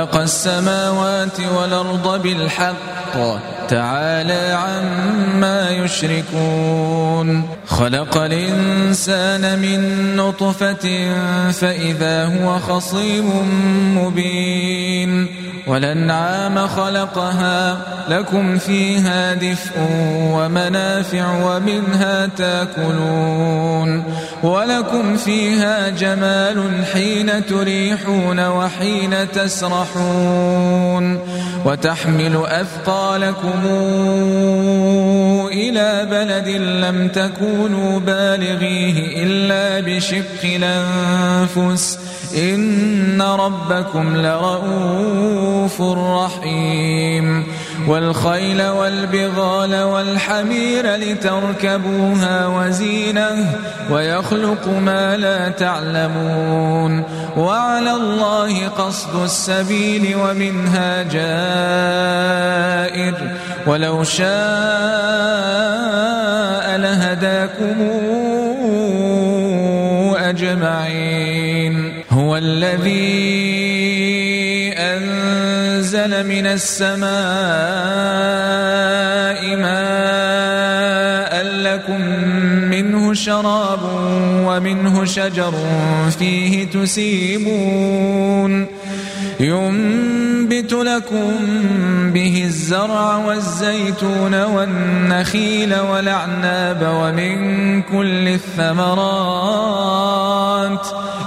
خلق السماوات والأرض بالحق. تعالى عما يشركون. خلق الإنسان من نطفة فإذا هو خصيم مبين. والأنعام خلقها. لكم فيها دفء ومنافع ومنها تاكلون. ولكم فيها جمال حين تريحون وحين تسرحون. وتحمل أثقالكم إلى بلد لم تكونوا بالغيه إلا بشق الأنفس. إن ربكم لرؤوف رحيم والخيل والبغال والحمير لتركبوها وزينه ويخلق ما لا تعلمون وعلى الله قصد السبيل ومنها جائر ولو شاء لهداكم أجمعين هو الذي أنزل من السماء ماء لكم منه شراب ومنه شجر فيه تسيمون ينبت لكم به الزرع والزيتون والنخيل والأعناب ومن كل الثمرات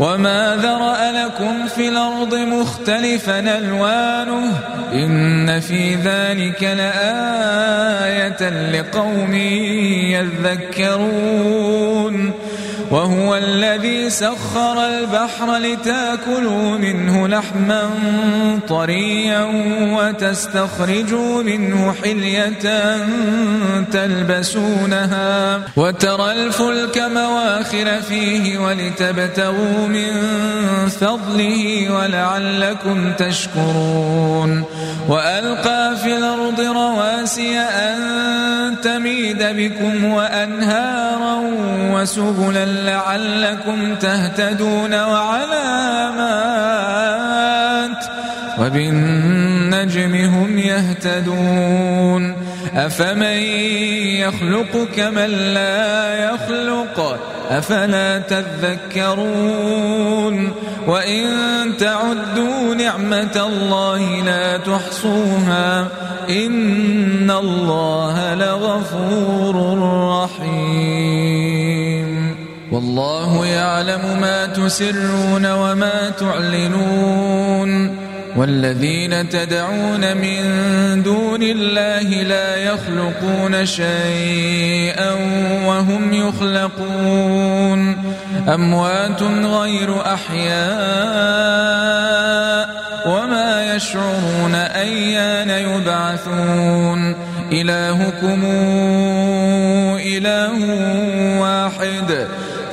وما ذرأ لكم في الأرض مختلفا ألوانه إن في ذلك لآية لقوم يذكرون وهو الذي سخر البحر لتاكلوا منه لحما طريا وتستخرجوا منه حلية تلبسونها وترى الفلك مواخر فيه ولتبتغوا من فضله ولعلكم تشكرون وألقى في الأرض رواسي أن تميد بكم وأنهارا وسبلا لعلكم تهتدون وعلامات وبالنجم هم يهتدون أفمن يخلق كمن لا يخلق أفلا تذكرون وإن تعدوا نعمة الله لا تحصوها إن الله لغفور رحيم والله يعلم ما تسرون وما تعلنون والذين تدعون من دون الله لا يخلقون شيئا وهم يخلقون أموات غير أحياء وما يشعرون أيان يبعثون إلهكم إله واحد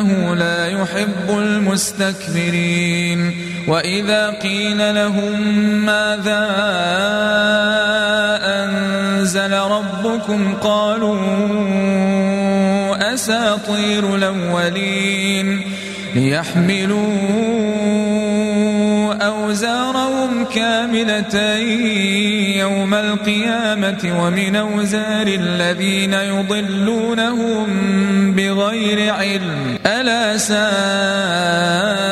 إنه لا يحب المستكبرين. وإذا قيل لهم ماذا أنزل ربكم قالوا أساطير الأولين ليحملوا أوزارهم كاملة يوم القيامة ومن أوزار الذين يضلونهم بغير علم. ألا يزرون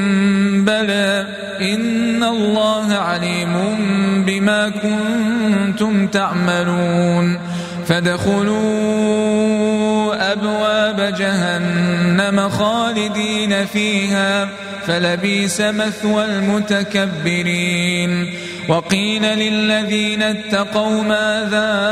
بلى. إن الله عليم بما كنتم تعملون. فادخلوا أبواب جهنم خالدين فيها. فلبيس مثوى المتكبرين. وقيل للذين اتقوا ماذا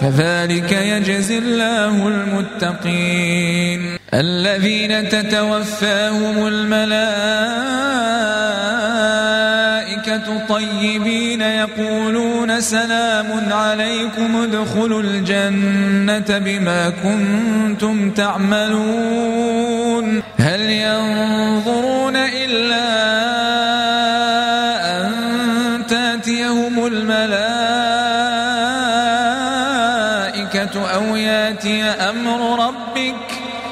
كذلك يجزي الله المتقين. الذين تتوفاهم الملائكة طيبين يقولون سلام عليكم ادخلوا الجنة بما كنتم تعملون. هل ينظرون يأتي أمر ربك.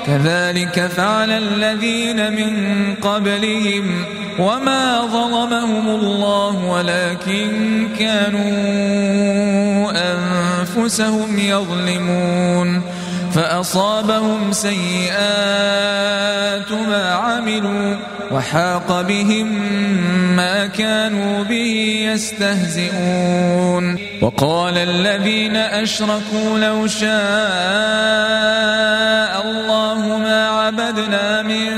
كذلك فعل الذين من قبلهم وما ظلمهم الله ولكن كانوا أنفسهم يظلمون. فأصابهم سيئات ما عملوا. وحاق بهم ما كانوا به يستهزئون. وقال الذين أشركوا لو شاء الله ما عبدنا من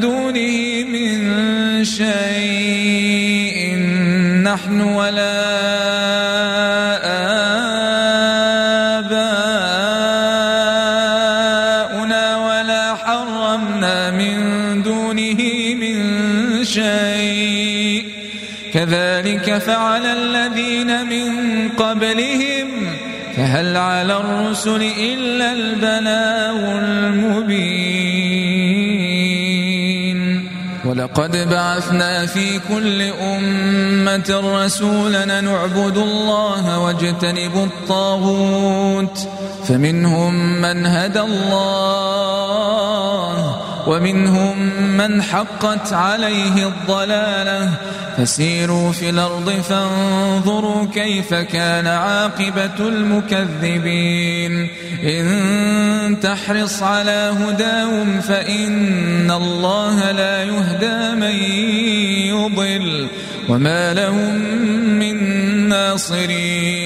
دونه من شيء. نحن ولا فعل الذين من قبلهم فهل على الرسل إلا البلاغ المبين. ولقد بعثنا في كل أمة رسولا نعبد الله واجتنب الطاغوت فمنهم من هدى الله. ومنهم من حقت عليه الضلاله. فسيروا في الأرض فانظروا كيف كان عاقبة المكذبين. إن تحرص على هداهم فإن الله لا يهدى من يضل. وما لهم من ناصرين.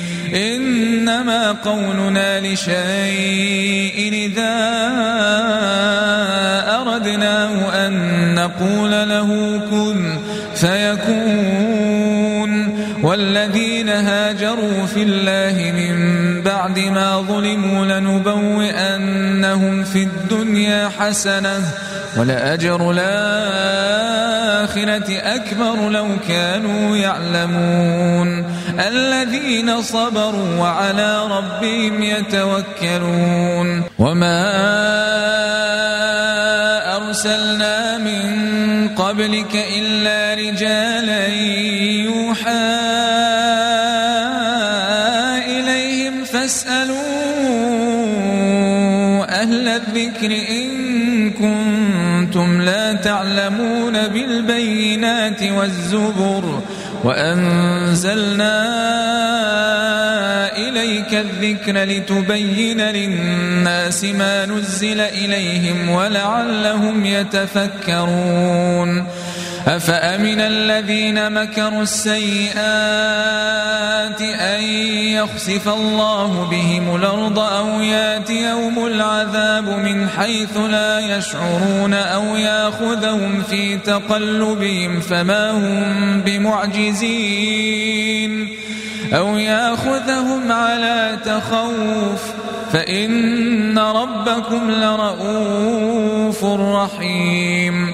إنما قولنا لشيء إذا أردناه أن نقول له كن فيكون والذين هاجروا في الله من بعد ما ظلموا لنبوئنهم في الدنيا حسنة ولأجر الآخرة أكبر لو كانوا يعلمون. الذين صبروا وعلى ربهم يتوكلون. وما أرسلنا من قبلك إلا رجالا يوحى إليهم فاسألوا أهل الذكر والزبر وأنزلنا إليك الذكر لتبين للناس ما نزل إليهم ولعلهم يتفكرون أفأمن الذين مكروا السيئات أن يخسف الله بهم الأرض أو يأتي يوم العذاب من حيث لا يشعرون أو يأخذهم في تقلبهم فما هم بمعجزين أو يأخذهم على تخوف فإن ربكم لرؤوف رحيم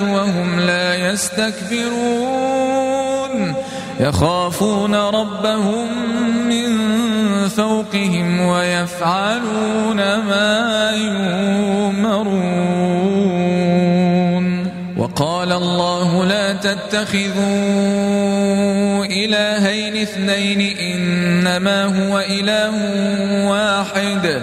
وهم لا يستكبرون. يخافون ربهم من فوقهم ويفعلون ما يؤمرون. وقال الله لا تتخذوا إلهين اثنين إنما هو إله واحد.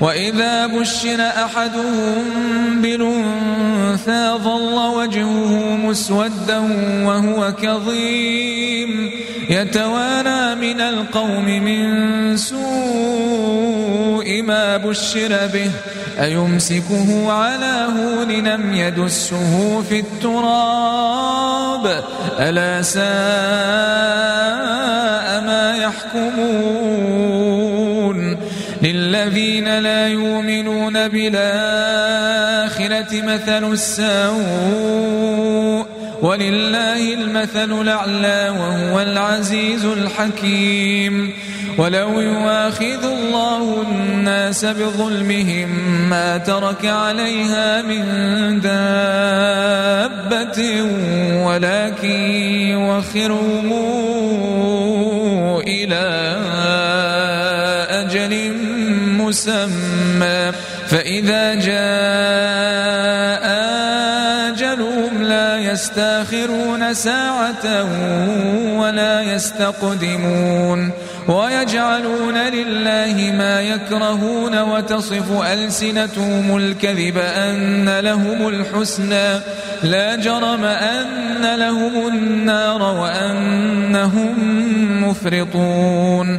وإذا بشر أحدهم بالأنثى ظل وجهه مسودا وهو كظيم. يتوارى من القوم من سوء ما بشر به. أيمسكه على هون لم يدسه في التراب؟ ألا ساء ما يحكمون. للذين لا يؤمنون بالآخرة مثل السوء ولله المثل الأعلى وهو العزيز الحكيم ولو يواخذ الله الناس بظلمهم ما ترك عليها من دابة ولكن يوخرهم إلى مسمى فإذا جاء أجلهم لا يستأخرون ساعة ولا يستقدمون ويجعلون لله ما يكرهون وتصف ألسنتهم الكذب أن لهم الحسنى لا جرم أن لهم النار وأنهم مفرطون.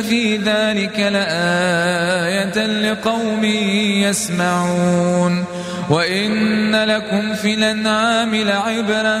في ذلك لآية لقوم يسمعون وإن لكم في الأنعام لعبرة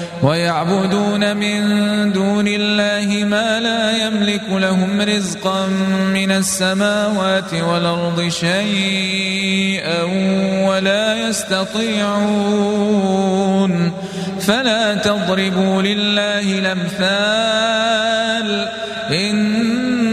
ويعبدون من دون الله ما لا يملك لهم رزقا من السماوات والأرض شيئا ولا يستطيعون. فلا تضربوا لله الأمثال إن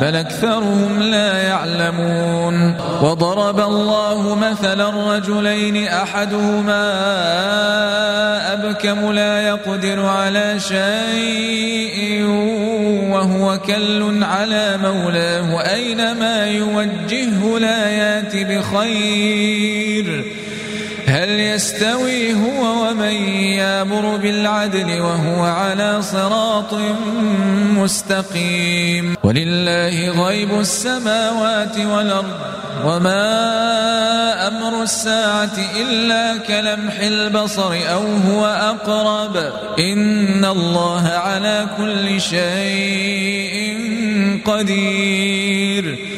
بل أكثرهم لا يعلمون. وضرب الله مثلا رجلين أحدهما أبكم لا يقدر على شيء وهو كل على مولاه. أينما يوجهه لا يات بخير. هل يستوي هو ومن يامر بالعدل وهو على صراط مستقيم؟ ولله غيب السماوات والأرض وما أمر الساعة إلا كلمح البصر أو هو أقرب. إن الله على كل شيء قدير.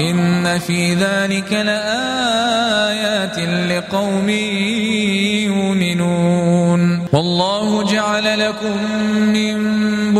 إن في ذلك لآيات لقوم يؤمنون. والله جعل لكم من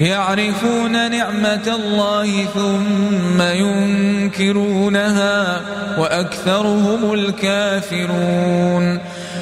يعرفون نعمة الله ثم ينكرونها وأكثرهم الكافرون.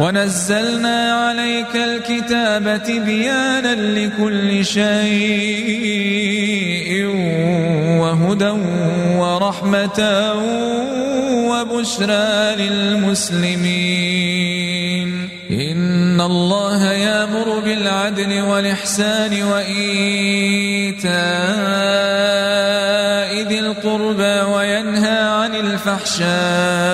ونزلنا عليك الكتاب تبيانا لكل شيء وهدى ورحمة وبشرى للمسلمين. إن الله يأمر بالعدل والإحسان وإيتاء ذي القربى وينهى عن الفحشاء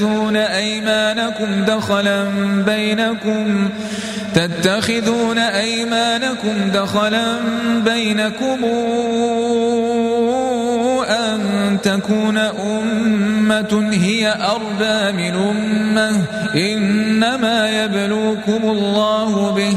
تتخذون أيمانكم دخلا بينكم؟ تتخذون أيمانكم دخلا بينكم أن تكون أمة هي أربى من أمة إنما يبلوكم الله به.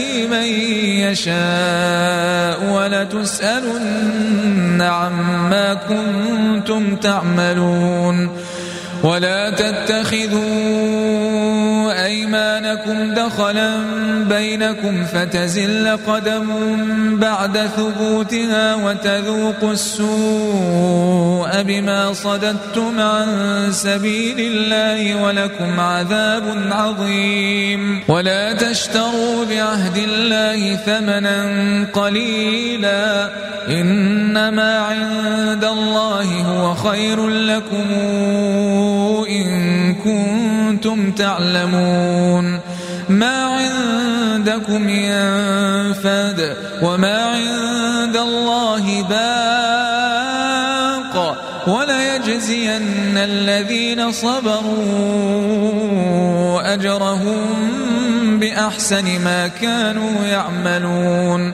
يشاء ولتسألن عما كنتم تعملون ولا تتخذوا أيمانكم دخلا بينكم فتزل قدم بعد ثبوتها وتذوقوا السوء بما صددتم عن سبيل الله ولكم عذاب عظيم. ولا تشتروا بعهد الله ثمنا قليلا. إنما عند الله هو خير لكم. إن كنتم تعلمون ما عندكم ينفد وما عند الله باق وليجزين الذين صبروا أجرهم بأحسن ما كانوا يعملون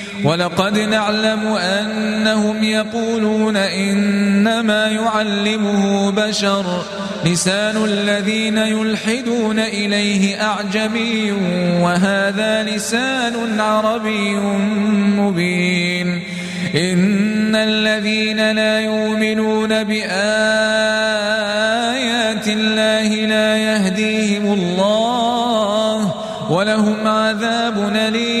ولقد نعلم أنهم يقولون إنما يعلمه بشر لسان الذين يلحدون إليه أعجمي وهذا لسان عربي مبين إن الذين لا يؤمنون بآيات الله لا يهديهم الله ولهم عذاب أليم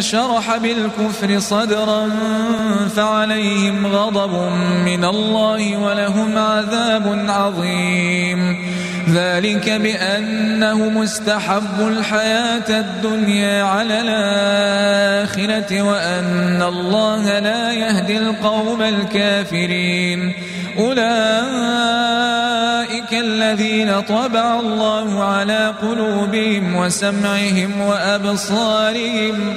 شرح بالكفر صدرا فعليهم غضب من الله ولهم عذاب عظيم. ذلك بأنه مستحب الحياة الدنيا على الآخرة وأن الله لا يهدي القوم الكافرين. أولئك الذين طبع الله على قلوبهم وسمعهم وأبصارهم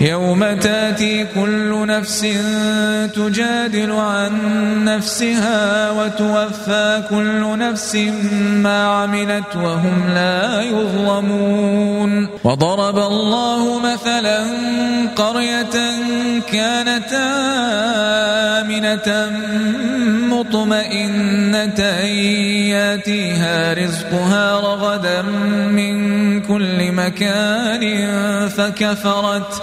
يوم تاتي كل نفس تجادل عن نفسها وتوفى كل نفس ما عملت وهم لا يظلمون. وضرب الله مثلا قرية كانت آمنة مطمئنة ياتيها رزقها رغدا من كل مكان فكفرت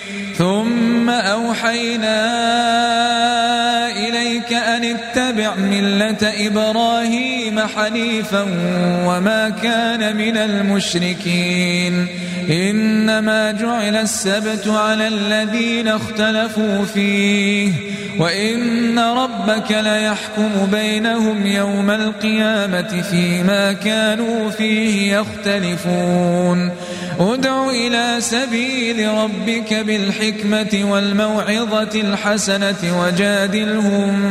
ثم أوحينا إليك أن اتبع ملة إبراهيم حنيفا وما كان من المشركين. إنما جعل السبت على الذين اختلفوا فيه. وإن ربك ليحكم بينهم يوم القيامة فيما كانوا فيه يختلفون. ادع إلى سبيل ربك بالحكمة والموعظة الحسنة وجادلهم